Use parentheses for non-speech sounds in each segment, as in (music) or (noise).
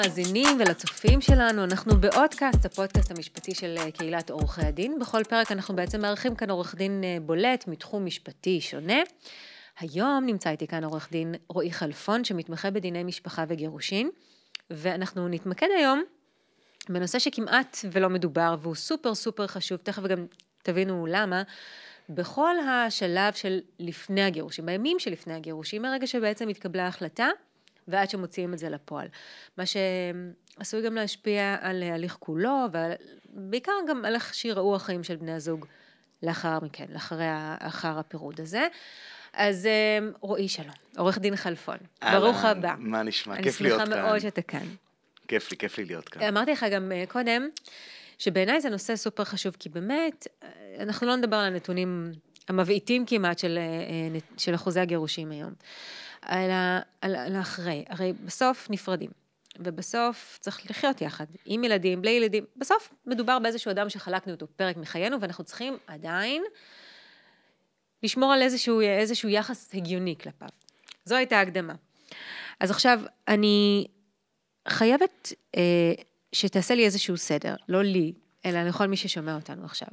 למאזינים ולצופים שלנו, אנחנו באודקאסט, הפודקאסט המשפטי של אה, קהילת עורכי הדין. בכל פרק אנחנו בעצם מארחים כאן עורך דין אה, בולט מתחום משפטי שונה. היום נמצא איתי כאן עורך דין רועי חלפון, שמתמחה בדיני משפחה וגירושין, ואנחנו נתמקד היום בנושא שכמעט ולא מדובר, והוא סופר סופר חשוב, תכף גם תבינו למה. בכל השלב של לפני הגירושים, בימים שלפני הגירושים, מהרגע שבעצם התקבלה ההחלטה, ועד שמוציאים את זה לפועל. מה שעשוי גם להשפיע על ההליך כולו, ובעיקר גם על איך שיראו החיים של בני הזוג לאחר מכן, לאחרי, אחר הפירוד הזה. אז אה, רועי שלום, עורך דין חלפון, ברוך הבא. מה נשמע? כיף להיות כאן. אני שמחה מאוד שאתה כאן. כיף לי, כיף לי להיות כאן. אמרתי לך גם אה, קודם, שבעיניי זה נושא סופר חשוב, כי באמת, אה, אנחנו לא נדבר על הנתונים המבעיטים כמעט של, של אחוזי הגירושים היום. על, ה, על, על האחרי. הרי בסוף נפרדים, ובסוף צריך לחיות יחד, עם ילדים, בלי ילדים. בסוף מדובר באיזשהו אדם שחלקנו אותו פרק מחיינו, ואנחנו צריכים עדיין לשמור על איזשהו, איזשהו יחס הגיוני כלפיו. זו הייתה ההקדמה. אז עכשיו, אני חייבת אה, שתעשה לי איזשהו סדר, לא לי, אלא לכל מי ששומע אותנו עכשיו.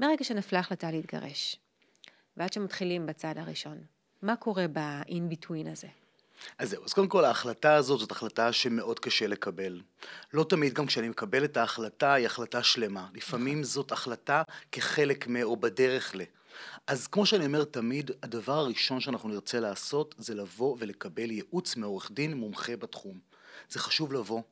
מרגע שנפלה החלטה להתגרש, ועד שמתחילים בצעד הראשון, מה קורה ב-in between הזה? אז זהו, אז קודם כל ההחלטה הזאת זאת החלטה שמאוד קשה לקבל. לא תמיד גם כשאני מקבל את ההחלטה היא החלטה שלמה. לפעמים זאת החלטה כחלק מ... או בדרך ל... אז כמו שאני אומר תמיד, הדבר הראשון שאנחנו נרצה לעשות זה לבוא ולקבל ייעוץ מעורך דין מומחה בתחום. זה חשוב לבוא,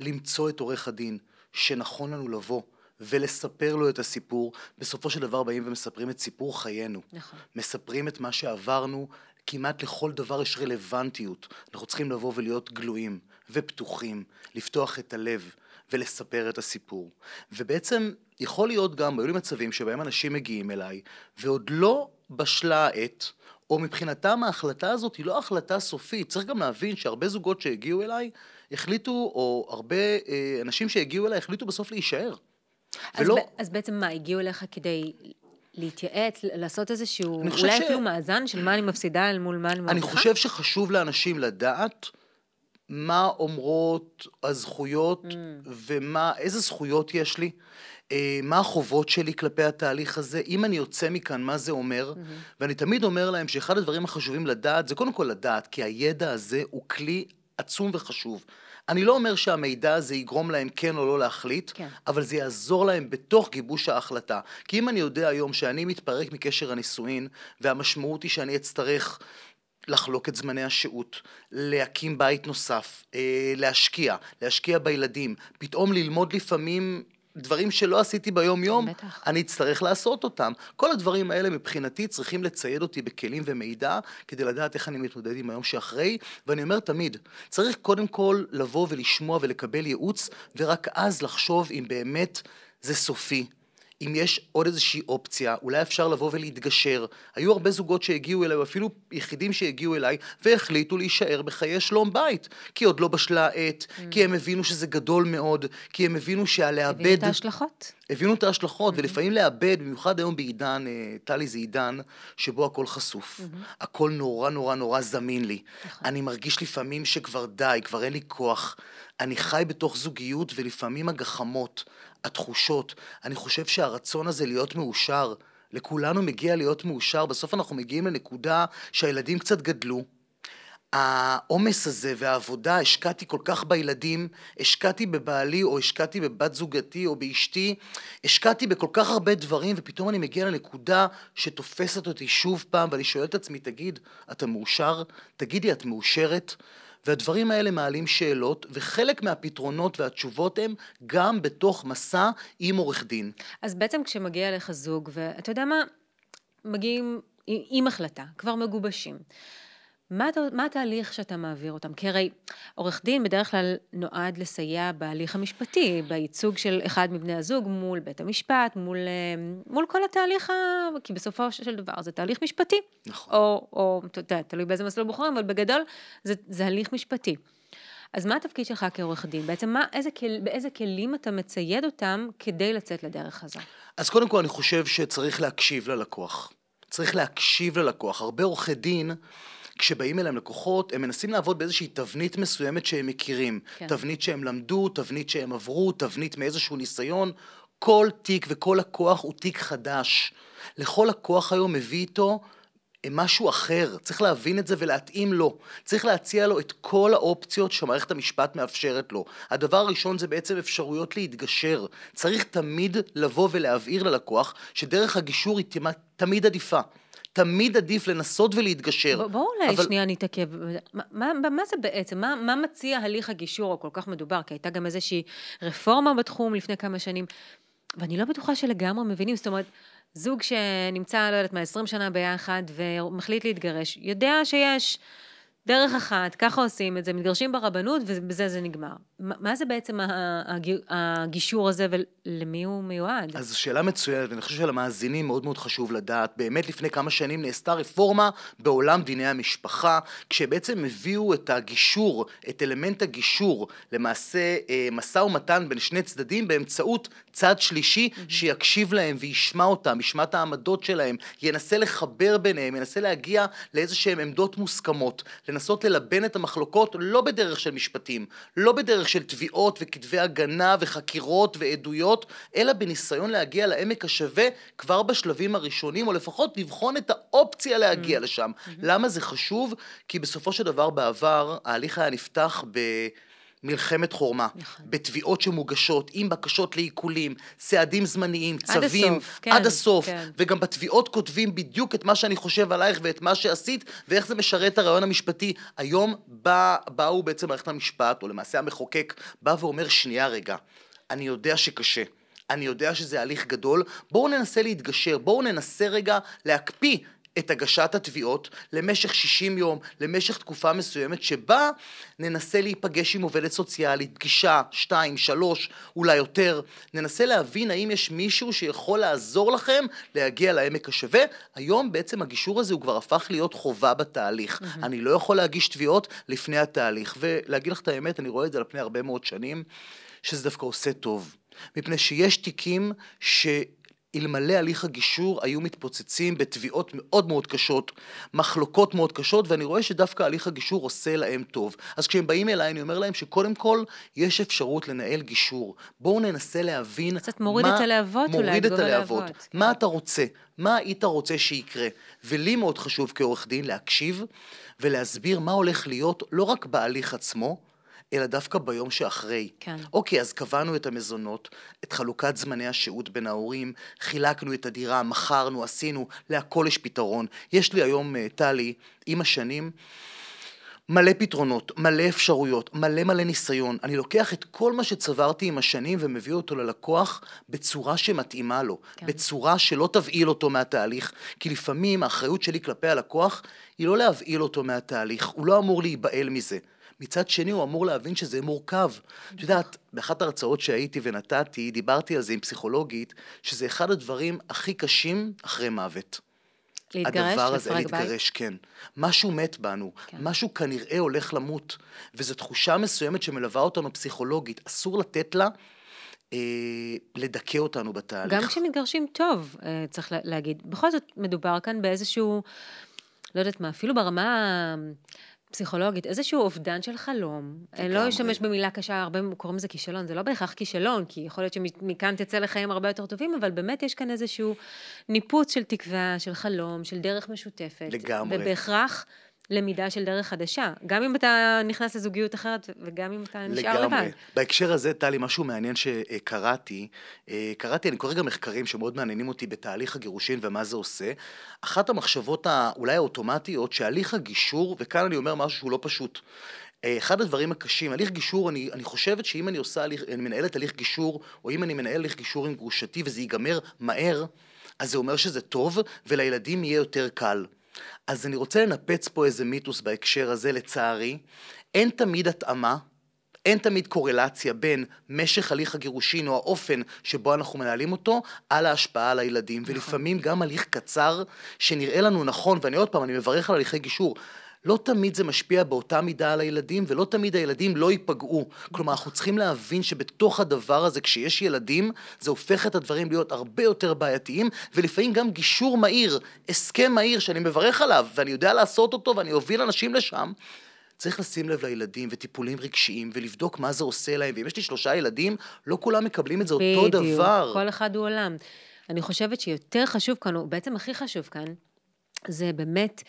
למצוא את עורך הדין שנכון לנו לבוא, ולספר לו את הסיפור. בסופו של דבר באים ומספרים את סיפור חיינו. נכון. מספרים את מה שעברנו, כמעט לכל דבר יש רלוונטיות. אנחנו צריכים לבוא ולהיות גלויים ופתוחים, לפתוח את הלב ולספר את הסיפור. ובעצם יכול להיות גם, היו לי מצבים שבהם אנשים מגיעים אליי ועוד לא בשלה העת, או מבחינתם ההחלטה הזאת היא לא החלטה סופית. צריך גם להבין שהרבה זוגות שהגיעו אליי החליטו, או הרבה אה, אנשים שהגיעו אליי החליטו בסוף להישאר. אז, ולא... ב- אז בעצם מה, הגיעו אליך כדי להתייעץ, לעשות איזשהו, אולי ש... אפילו מאזן של מה אני מפסידה אל מול מה אני מרוויחה? אני חושב שחשוב לאנשים לדעת מה אומרות הזכויות mm. ומה, איזה זכויות יש לי, אה, מה החובות שלי כלפי התהליך הזה, אם אני יוצא מכאן, מה זה אומר, mm-hmm. ואני תמיד אומר להם שאחד הדברים החשובים לדעת, זה קודם כל לדעת, כי הידע הזה הוא כלי עצום וחשוב. אני לא אומר שהמידע הזה יגרום להם כן או לא להחליט, כן. אבל זה יעזור להם בתוך גיבוש ההחלטה. כי אם אני יודע היום שאני מתפרק מקשר הנישואין, והמשמעות היא שאני אצטרך... לחלוק את זמני השהות, להקים בית נוסף, אה, להשקיע, להשקיע בילדים, פתאום ללמוד לפעמים דברים שלא עשיתי ביום יום, בטח. אני אצטרך לעשות אותם. כל הדברים האלה מבחינתי צריכים לצייד אותי בכלים ומידע כדי לדעת איך אני מתמודד עם היום שאחרי, ואני אומר תמיד, צריך קודם כל לבוא ולשמוע ולקבל ייעוץ, ורק אז לחשוב אם באמת זה סופי. אם יש עוד איזושהי אופציה, אולי אפשר לבוא ולהתגשר. היו הרבה זוגות שהגיעו אליי, אפילו יחידים שהגיעו אליי, והחליטו להישאר בחיי שלום בית. כי עוד לא בשלה העת, mm. כי הם הבינו שזה גדול מאוד, כי הם הבינו שהלאבד... הבינו את ההשלכות. הבינו את ההשלכות, mm-hmm. ולפעמים לאבד, במיוחד היום בעידן, אה, טלי זה עידן, שבו הכל חשוף. Mm-hmm. הכל נורא נורא נורא זמין לי. נכון. אני מרגיש לפעמים שכבר די, כבר אין לי כוח. אני חי בתוך זוגיות, ולפעמים הגחמות, התחושות, אני חושב שהרצון הזה להיות מאושר, לכולנו מגיע להיות מאושר, בסוף אנחנו מגיעים לנקודה שהילדים קצת גדלו. העומס הזה והעבודה, השקעתי כל כך בילדים, השקעתי בבעלי או השקעתי בבת זוגתי או באשתי, השקעתי בכל כך הרבה דברים ופתאום אני מגיע לנקודה שתופסת אותי שוב פעם ואני שואל את עצמי, תגיד, אתה מאושר? תגידי, את מאושרת? והדברים האלה מעלים שאלות, וחלק מהפתרונות והתשובות הם גם בתוך מסע עם עורך דין. אז בעצם כשמגיע אליך זוג, ואתה יודע מה, מגיעים עם החלטה, כבר מגובשים. מה, מה התהליך שאתה מעביר אותם? כי הרי עורך דין בדרך כלל נועד לסייע בהליך המשפטי, בייצוג של אחד מבני הזוג מול בית המשפט, מול, אה, מול כל התהליך, ה... כי בסופו של דבר זה תהליך משפטי. נכון. או, או אתה יודע, תלוי באיזה מסלול בוחרים, אבל בגדול זה, זה הליך משפטי. אז מה התפקיד שלך כעורך דין? בעצם מה, איזה, באיזה כלים אתה מצייד אותם כדי לצאת לדרך הזו? אז קודם כל אני חושב שצריך להקשיב ללקוח. צריך להקשיב ללקוח. הרבה עורכי דין... כשבאים אליהם לקוחות, הם מנסים לעבוד באיזושהי תבנית מסוימת שהם מכירים. כן. תבנית שהם למדו, תבנית שהם עברו, תבנית מאיזשהו ניסיון. כל תיק וכל לקוח הוא תיק חדש. לכל לקוח היום מביא איתו משהו אחר, צריך להבין את זה ולהתאים לו. צריך להציע לו את כל האופציות שמערכת המשפט מאפשרת לו. הדבר הראשון זה בעצם אפשרויות להתגשר. צריך תמיד לבוא ולהבהיר ללקוח שדרך הגישור היא תמיד עדיפה. תמיד עדיף לנסות ולהתגשר. בואו אולי אבל... שנייה נתעכב. מה, מה, מה זה בעצם? מה, מה מציע הליך הגישור הכל כך מדובר? כי הייתה גם איזושהי רפורמה בתחום לפני כמה שנים, ואני לא בטוחה שלגמרי מבינים, זאת אומרת... זוג שנמצא, לא יודעת מה, 20 שנה ביחד ומחליט להתגרש, יודע שיש דרך אחת, ככה עושים את זה, מתגרשים ברבנות ובזה זה נגמר. מה זה בעצם הגישור הזה ולמי הוא מיועד? אז שאלה מצוינת, ואני חושב שלמאזינים מאוד מאוד חשוב לדעת. באמת לפני כמה שנים נעשתה רפורמה בעולם דיני המשפחה, כשבעצם הביאו את הגישור, את אלמנט הגישור, למעשה אה, משא ומתן בין שני צדדים באמצעות צד שלישי. שיקשיב להם וישמע אותם, ישמע את העמדות שלהם, ינסה לחבר ביניהם, ינסה להגיע לאיזה שהם עמדות מוסכמות, לנסות ללבן את המחלוקות לא בדרך של משפטים, לא בדרך של תביעות וכתבי הגנה וחקירות ועדויות, אלא בניסיון להגיע לעמק השווה כבר בשלבים הראשונים, או לפחות לבחון את האופציה להגיע mm-hmm. לשם. Mm-hmm. למה זה חשוב? כי בסופו של דבר בעבר ההליך היה נפתח ב... מלחמת חורמה, נכון. בתביעות שמוגשות, עם בקשות לעיקולים, סעדים זמניים, צווים, עד הסוף, כן, עד הסוף כן. וגם בתביעות כותבים בדיוק את מה שאני חושב עלייך ואת מה שעשית, ואיך זה משרת את הרעיון המשפטי. היום בא, באו בעצם מערכת המשפט, או למעשה המחוקק, בא ואומר, שנייה רגע, אני יודע שקשה. אני יודע שזה הליך גדול, בואו ננסה להתגשר, בואו ננסה רגע להקפיא את הגשת התביעות למשך 60 יום, למשך תקופה מסוימת, שבה ננסה להיפגש עם עובדת סוציאלית, פגישה, שתיים, שלוש, אולי יותר, ננסה להבין האם יש מישהו שיכול לעזור לכם להגיע לעמק השווה. היום בעצם הגישור הזה הוא כבר הפך להיות חובה בתהליך. Mm-hmm. אני לא יכול להגיש תביעות לפני התהליך, ולהגיד לך את האמת, אני רואה את זה על פני הרבה מאוד שנים, שזה דווקא עושה טוב. מפני שיש תיקים ש... אלמלא הליך הגישור היו מתפוצצים בתביעות מאוד מאוד קשות, מחלוקות מאוד קשות, ואני רואה שדווקא הליך הגישור עושה להם טוב. אז כשהם באים אליי, אני אומר להם שקודם כל יש אפשרות לנהל גישור. בואו ננסה להבין קצת מוריד מה... את הלהבות אולי, מוריד את הלהבות. מה אתה רוצה? מה היית רוצה שיקרה? ולי מאוד חשוב כעורך דין להקשיב ולהסביר מה הולך להיות לא רק בהליך עצמו, אלא דווקא ביום שאחרי. כן. אוקיי, אז קבענו את המזונות, את חלוקת זמני השהות בין ההורים, חילקנו את הדירה, מכרנו, עשינו, להכל יש פתרון. יש לי היום, אה, טלי, עם השנים, מלא פתרונות, מלא אפשרויות, מלא מלא ניסיון. אני לוקח את כל מה שצברתי עם השנים ומביא אותו ללקוח בצורה שמתאימה לו, כן. בצורה שלא תבהיל אותו מהתהליך, כי לפעמים האחריות שלי כלפי הלקוח היא לא להבהיל אותו מהתהליך, הוא לא אמור להיבהל מזה. מצד שני הוא אמור להבין שזה מורכב. את יודעת, באחת ההרצאות שהייתי ונתתי, דיברתי על זה עם פסיכולוגית, שזה אחד הדברים הכי קשים אחרי מוות. להתגרש? הדבר הזה, להתגרש, בית? כן. משהו מת בנו, כן. משהו כנראה הולך למות, וזו תחושה מסוימת שמלווה אותנו פסיכולוגית, אסור לתת לה אה, לדכא אותנו בתהליך. גם כשמתגרשים טוב, אה, צריך להגיד. בכל זאת, מדובר כאן באיזשהו, לא יודעת מה, אפילו ברמה... פסיכולוגית, איזשהו אובדן של חלום. אני לא אשתמש במילה קשה, הרבה קוראים לזה כישלון, זה לא בהכרח כישלון, כי יכול להיות שמכאן תצא לחיים הרבה יותר טובים, אבל באמת יש כאן איזשהו ניפוץ של תקווה, של חלום, של דרך משותפת. לגמרי. ובהכרח למידה של דרך חדשה, גם אם אתה נכנס לזוגיות אחרת וגם אם אתה נשאר לגמרי. לבד. לגמרי. בהקשר הזה, טלי, משהו מעניין שקראתי, אה, קראתי, אני קורא גם מחקרים שמאוד מעניינים אותי בתהליך הגירושין ומה זה עושה. אחת המחשבות האולי האוטומטיות, שהליך הגישור, וכאן אני אומר משהו שהוא לא פשוט, אה, אחד הדברים הקשים, הליך גישור, אני, אני חושבת שאם אני עושה, אני מנהלת הליך גישור, או אם אני מנהל הליך גישור עם גרושתי וזה ייגמר מהר, אז זה אומר שזה טוב, ולילדים יהיה יותר קל. אז אני רוצה לנפץ פה איזה מיתוס בהקשר הזה, לצערי. אין תמיד התאמה, אין תמיד קורלציה בין משך הליך הגירושין או האופן שבו אנחנו מנהלים אותו על ההשפעה על הילדים. נכון. ולפעמים גם הליך קצר שנראה לנו נכון, ואני עוד פעם, אני מברך על הליכי גישור. לא תמיד זה משפיע באותה מידה על הילדים, ולא תמיד הילדים לא ייפגעו. כלומר, אנחנו צריכים להבין שבתוך הדבר הזה, כשיש ילדים, זה הופך את הדברים להיות הרבה יותר בעייתיים, ולפעמים גם גישור מהיר, הסכם מהיר שאני מברך עליו, ואני יודע לעשות אותו, ואני אוביל אנשים לשם. צריך לשים לב לילדים וטיפולים רגשיים ולבדוק מה זה עושה להם, ואם יש לי שלושה ילדים, לא כולם מקבלים את זה אותו דבר. בדיוק, כל אחד הוא עולם. אני חושבת שיותר חשוב כאן, או בעצם הכי חשוב כאן, זה באמת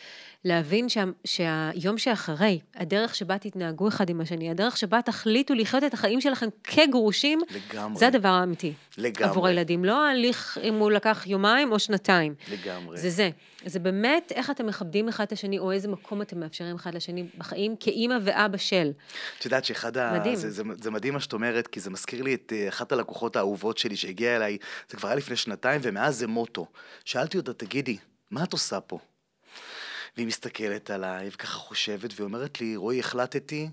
להבין שה, שהיום שאחרי, הדרך שבה תתנהגו אחד עם השני, הדרך שבה תחליטו לחיות את החיים שלכם כגרושים, לגמרי. זה הדבר האמיתי. לגמרי. עבור הילדים, לא ההליך אם הוא לקח יומיים או שנתיים. לגמרי. זה זה. זה באמת איך אתם מכבדים אחד את השני, או איזה מקום אתם מאפשרים אחד לשני בחיים, כאימא ואבא של. את יודעת שאחד ה... מדהים. זה, זה, זה מדהים מה שאת אומרת, כי זה מזכיר לי את אה, אחת הלקוחות האהובות שלי שהגיעה אליי, זה כבר היה לפני שנתיים, ומאז זה מוטו. שאלתי אותה, תגידי, מה את עושה פה? והיא מסתכלת עליי, וככה חושבת, והיא אומרת לי, רועי, החלטתי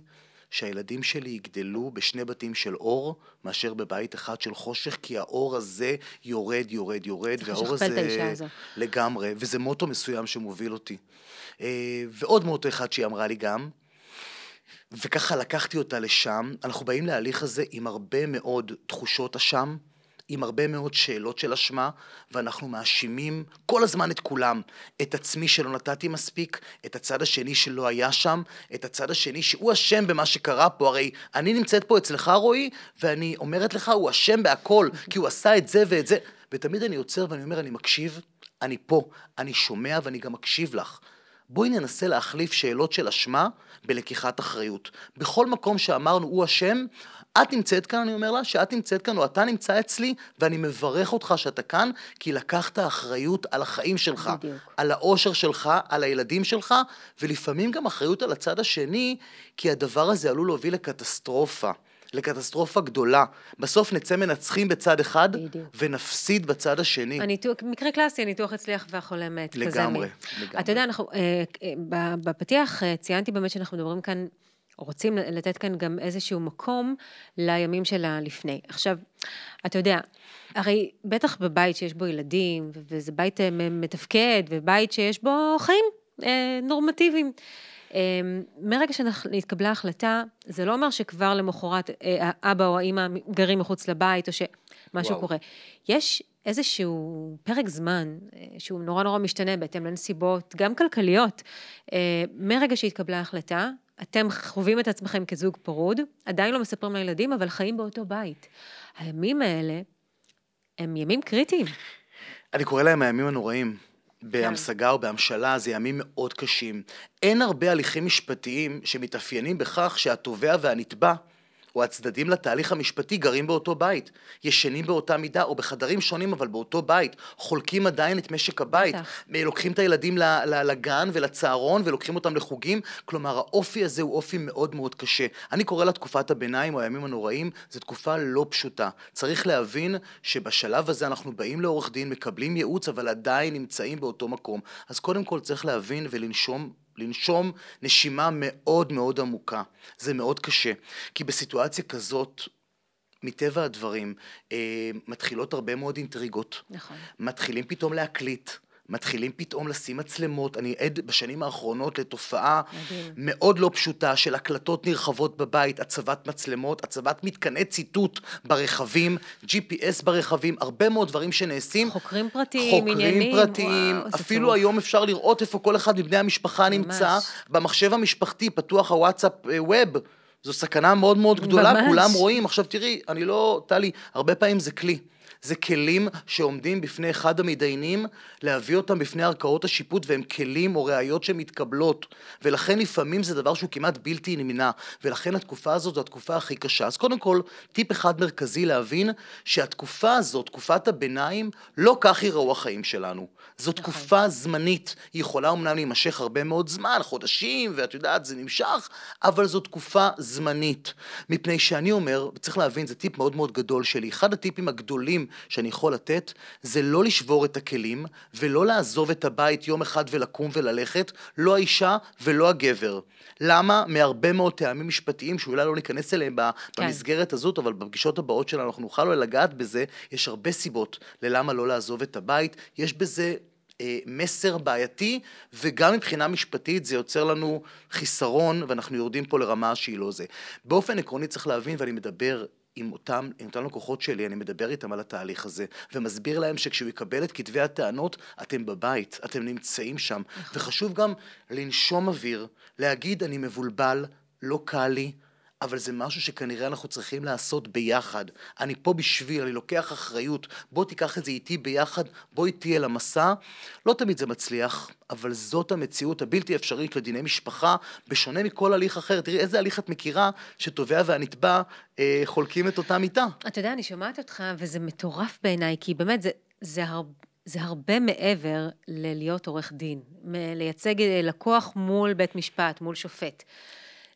שהילדים שלי יגדלו בשני בתים של אור, מאשר בבית אחד של חושך, כי האור הזה יורד, יורד, יורד, והאור הזה... לגמרי, וזה מוטו מסוים שמוביל אותי. אה, ועוד מוטו אחד שהיא אמרה לי גם, וככה לקחתי אותה לשם. אנחנו באים להליך הזה עם הרבה מאוד תחושות אשם, עם הרבה מאוד שאלות של אשמה, ואנחנו מאשימים כל הזמן את כולם. את עצמי שלא נתתי מספיק, את הצד השני שלא היה שם, את הצד השני שהוא אשם במה שקרה פה. הרי אני נמצאת פה אצלך, רועי, ואני אומרת לך, הוא אשם בהכל, כי הוא עשה את זה ואת זה. ותמיד אני עוצר ואני אומר, אני מקשיב, אני פה, אני שומע ואני גם מקשיב לך. בואי ננסה להחליף שאלות של אשמה בלקיחת אחריות. בכל מקום שאמרנו הוא אשם, את נמצאת כאן, אני אומר לה, שאת נמצאת כאן או אתה נמצא אצלי, ואני מברך אותך שאתה כאן, כי לקחת אחריות על החיים שלך, בדיוק. על האושר שלך, על הילדים שלך, ולפעמים גם אחריות על הצד השני, כי הדבר הזה עלול להוביל לקטסטרופה. לקטסטרופה גדולה. בסוף נצא מנצחים בצד אחד, בדיוק. ונפסיד בצד השני. הניתוח, מקרה קלאסי, הניתוח הצליח והחולה מת. לגמרי. לגמרי. אתה יודע, אנחנו, אה, אה, בפתיח אה, ציינתי באמת שאנחנו מדברים כאן, רוצים לתת כאן גם איזשהו מקום לימים של הלפני. עכשיו, אתה יודע, הרי בטח בבית שיש בו ילדים, וזה בית אה, מתפקד, ובית שיש בו חיים אה, נורמטיביים. אה, מרגע שהתקבלה החלטה, זה לא אומר שכבר למחרת אה, האבא או האימא גרים מחוץ לבית, או שמשהו וואו. קורה. יש איזשהו פרק זמן אה, שהוא נורא נורא משתנה בהתאם לנסיבות, גם כלכליות. אה, מרגע שהתקבלה ההחלטה, אתם חווים את עצמכם כזוג פרוד, עדיין לא מספרים לילדים, אבל חיים באותו בית. הימים האלה הם ימים קריטיים. אני קורא להם הימים הנוראים. בהמשגה או בהמשלה זה ימים מאוד קשים. אין הרבה הליכים משפטיים שמתאפיינים בכך שהתובע והנתבע, או הצדדים לתהליך המשפטי, גרים באותו בית. ישנים באותה מידה, או בחדרים שונים, אבל באותו בית. חולקים עדיין את משק הבית. לוקחים את הילדים לגן ולצהרון, ולוקחים אותם לחוגים. כלומר, האופי הזה הוא אופי מאוד מאוד קשה. אני קורא לה תקופת הביניים, או הימים הנוראים, זו תקופה לא פשוטה. צריך להבין שבשלב הזה אנחנו באים לעורך דין, מקבלים ייעוץ, אבל עדיין נמצאים באותו מקום. אז קודם כל צריך להבין ולנשום לנשום נשימה מאוד מאוד עמוקה. זה מאוד קשה. כי בסיטואציה כזאת, מטבע הדברים, אה, מתחילות הרבה מאוד אינטריגות. נכון. מתחילים פתאום להקליט. מתחילים פתאום לשים מצלמות. אני עד בשנים האחרונות לתופעה מדהים. מאוד לא פשוטה של הקלטות נרחבות בבית, הצבת מצלמות, הצבת מתקני ציטוט ברכבים, GPS ברכבים, הרבה מאוד דברים שנעשים. חוקרים פרטיים, חוקרים עניינים, פרטיים, וואו, אפילו טירוף. היום אפשר לראות איפה כל אחד מבני המשפחה ממש. נמצא. במחשב המשפחתי פתוח הוואטסאפ אה, ווב. זו סכנה מאוד מאוד גדולה, ממש. כולם רואים. עכשיו תראי, אני לא, טלי, הרבה פעמים זה כלי. זה כלים שעומדים בפני אחד המתדיינים, להביא אותם בפני ערכאות השיפוט, והם כלים או ראיות שמתקבלות. ולכן לפעמים זה דבר שהוא כמעט בלתי נמנע. ולכן התקופה הזאת זו התקופה הכי קשה. אז קודם כל, טיפ אחד מרכזי להבין שהתקופה הזאת, תקופת הביניים, לא כך ייראו החיים שלנו. זו נכון. תקופה זמנית. היא יכולה אומנם להימשך הרבה מאוד זמן, חודשים, ואת יודעת, זה נמשך, אבל זו תקופה זמנית. מפני שאני אומר, וצריך להבין, זה טיפ מאוד מאוד גדול שלי, אחד הטיפים הגדולים שאני יכול לתת, זה לא לשבור את הכלים, ולא לעזוב את הבית יום אחד ולקום וללכת, לא האישה ולא הגבר. למה? מהרבה מאוד טעמים משפטיים שאולי לא ניכנס אליהם כן. במסגרת הזאת, אבל בפגישות הבאות שלנו אנחנו נוכל אולי לגעת בזה, יש הרבה סיבות ללמה לא לעזוב את הבית, יש בזה אה, מסר בעייתי, וגם מבחינה משפטית זה יוצר לנו חיסרון, ואנחנו יורדים פה לרמה שהיא לא זה. באופן עקרוני צריך להבין, ואני מדבר עם אותם, עם אותם לקוחות שלי, אני מדבר איתם על התהליך הזה, ומסביר להם שכשהוא יקבל את כתבי הטענות, אתם בבית, אתם נמצאים שם. וחשוב גם לנשום אוויר, להגיד, אני מבולבל, לא קל לי, אבל זה משהו שכנראה אנחנו צריכים לעשות ביחד. אני פה בשביל, אני לוקח אחריות, בוא תיקח את זה איתי ביחד, בוא איתי אל המסע. לא תמיד זה מצליח, אבל זאת המציאות הבלתי אפשרית לדיני משפחה, בשונה מכל הליך אחר. תראי, איזה הליך את מכירה שתובע והנתבע אה, חולקים את אותה מיטה. אתה יודע, אני שומעת אותך, וזה מטורף בעיניי, כי באמת, זה, זה, הר, זה הרבה מעבר ללהיות עורך דין, לייצג אה, לקוח מול בית משפט, מול שופט.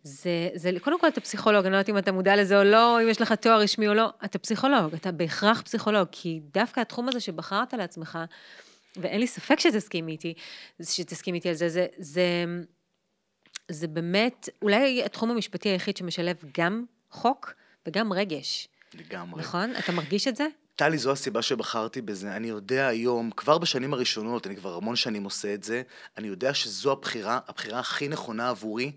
זה, זה, קודם כל אתה פסיכולוג, אני לא יודעת אם אתה מודע לזה או לא, אם יש לך תואר רשמי או לא, אתה פסיכולוג, אתה בהכרח פסיכולוג, כי דווקא התחום הזה שבחרת לעצמך, ואין לי ספק שתסכים איתי, שתסכים איתי על זה, זה, זה, זה באמת אולי התחום המשפטי היחיד שמשלב גם חוק וגם רגש. לגמרי. נכון? אתה מרגיש את זה? טלי, זו הסיבה שבחרתי בזה. אני יודע היום, כבר בשנים הראשונות, אני כבר המון שנים עושה את זה, אני יודע שזו הבחירה, הבחירה הכי נכונה עבורי,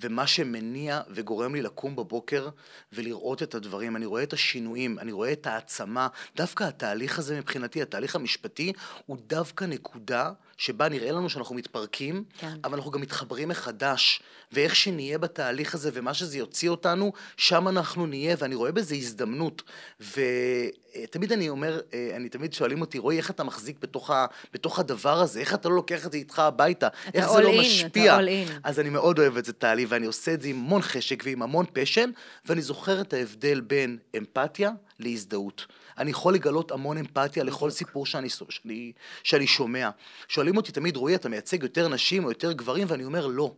ומה שמניע וגורם לי לקום בבוקר ולראות את הדברים. אני רואה את השינויים, אני רואה את העצמה. דווקא התהליך הזה מבחינתי, התהליך המשפטי, הוא דווקא נקודה שבה נראה לנו שאנחנו מתפרקים, כן. אבל אנחנו גם מתחברים מחדש. ואיך שנהיה בתהליך הזה ומה שזה יוציא אותנו, שם אנחנו נהיה, ואני רואה בזה הזדמנות. ותמיד אני אומר, אה, אני תמיד שואלים אותי, רועי, איך אתה מחזיק בתוך, ה, בתוך הדבר הזה? איך אתה לא לוקח את זה איתך הביתה? איך זה לא in, משפיע? אתה all in. אז אני מאוד אוהב את זה, טלי, ואני עושה את זה עם המון חשק ועם המון פשן, ואני זוכר את ההבדל בין אמפתיה להזדהות. אני יכול לגלות המון אמפתיה לכל סיפור שאני, שאני, שאני שומע. שואלים אותי תמיד, רועי, אתה מייצג יותר נשים או יותר גברים? ואני אומר, לא.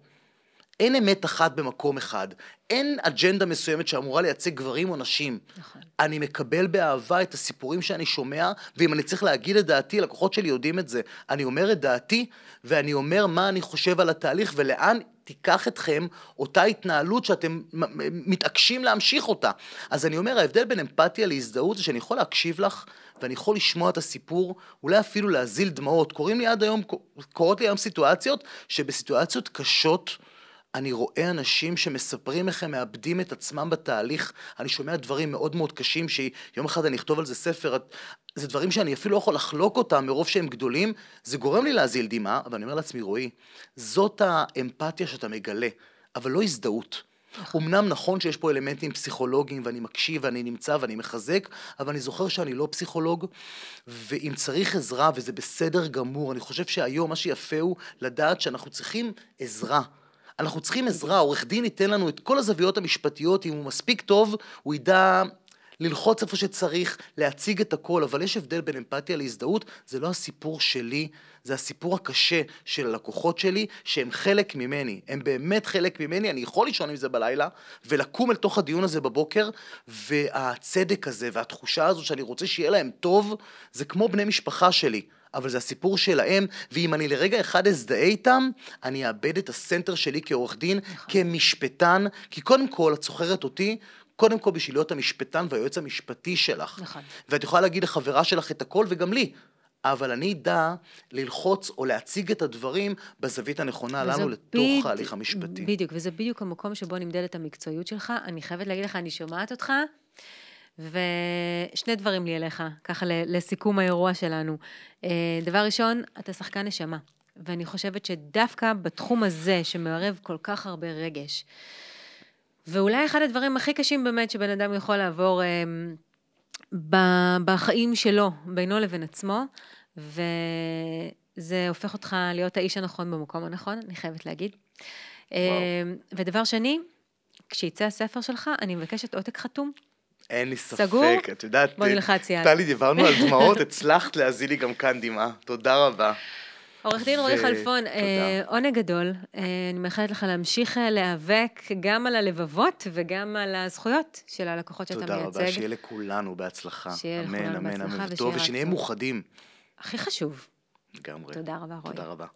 אין אמת אחת במקום אחד. אין אג'נדה מסוימת שאמורה לייצג גברים או נשים. נכון. אני מקבל באהבה את הסיפורים שאני שומע, ואם אני צריך להגיד את דעתי, לקוחות שלי יודעים את זה. אני אומר את דעתי, ואני אומר מה אני חושב על התהליך, ולאן תיקח אתכם אותה התנהלות שאתם מתעקשים להמשיך אותה. אז אני אומר, ההבדל בין אמפתיה להזדהות זה שאני יכול להקשיב לך ואני יכול לשמוע את הסיפור, אולי אפילו להזיל דמעות. קורים לי עד היום, קורות לי היום סיטואציות שבסיטואציות קשות אני רואה אנשים שמספרים איך הם מאבדים את עצמם בתהליך, אני שומע דברים מאוד מאוד קשים שיום אחד אני אכתוב על זה ספר, זה דברים שאני אפילו לא יכול לחלוק אותם מרוב שהם גדולים, זה גורם לי להזיל דמעה, אבל אני אומר לעצמי, רועי, זאת האמפתיה שאתה מגלה, אבל לא הזדהות. אמנם נכון שיש פה אלמנטים פסיכולוגיים ואני מקשיב ואני נמצא ואני מחזק, אבל אני זוכר שאני לא פסיכולוג, ואם צריך עזרה וזה בסדר גמור, אני חושב שהיום מה שיפה הוא לדעת שאנחנו צריכים עזרה. אנחנו צריכים עזרה, עורך דין ייתן לנו את כל הזוויות המשפטיות, אם הוא מספיק טוב, הוא ידע ללחוץ איפה שצריך, להציג את הכל, אבל יש הבדל בין אמפתיה להזדהות, זה לא הסיפור שלי, זה הסיפור הקשה של הלקוחות שלי, שהם חלק ממני, הם באמת חלק ממני, אני יכול לישון עם זה בלילה, ולקום אל תוך הדיון הזה בבוקר, והצדק הזה, והתחושה הזו שאני רוצה שיהיה להם טוב, זה כמו בני משפחה שלי. אבל זה הסיפור שלהם, ואם אני לרגע אחד אזדהה איתם, אני אאבד את הסנטר שלי כעורך דין, נכון. כמשפטן, כי קודם כל, את זוכרת אותי, קודם כל בשביל להיות המשפטן והיועץ המשפטי שלך. נכון. ואת יכולה להגיד לחברה שלך את הכל, וגם לי. אבל אני אדע ללחוץ או להציג את הדברים בזווית הנכונה לנו לתוך ההליך המשפטי. בדיוק, וזה בדיוק המקום שבו נמדדת המקצועיות שלך. אני חייבת להגיד לך, אני שומעת אותך, ושני דברים לי אליך, ככה לסיכום האירוע שלנו. אה, דבר ראשון, אתה שחקן נשמה, ואני חושבת שדווקא בתחום הזה, שמערב כל כך הרבה רגש, ואולי אחד הדברים הכי קשים באמת שבן אדם יכול לעבור אה, בחיים שלו, בינו לבין עצמו, וזה הופך אותך להיות האיש הנכון במקום הנכון, אני חייבת להגיד. וואו. אה, ודבר שני, כשיצא הספר שלך, אני מבקשת עותק חתום. אין לי ספק, סגור? את יודעת, בוא נלחץ יד. טלי, דיברנו על דמעות, (laughs) הצלחת להזיל לי גם כאן דמעה, תודה רבה. עורך דין רועי חלפון, אה, עונג גדול, אה, אני מאחלת לך להמשיך אה, להיאבק גם על הלבבות וגם על הזכויות של הלקוחות שאתה מייצג. תודה רבה, שיהיה לכולנו בהצלחה. שיהיה לכולנו בהצלחה, אמן, אמן, וטוב, ושנהיה מאוחדים. הכי חשוב. לגמרי. תודה רבה, רועי. תודה רבה.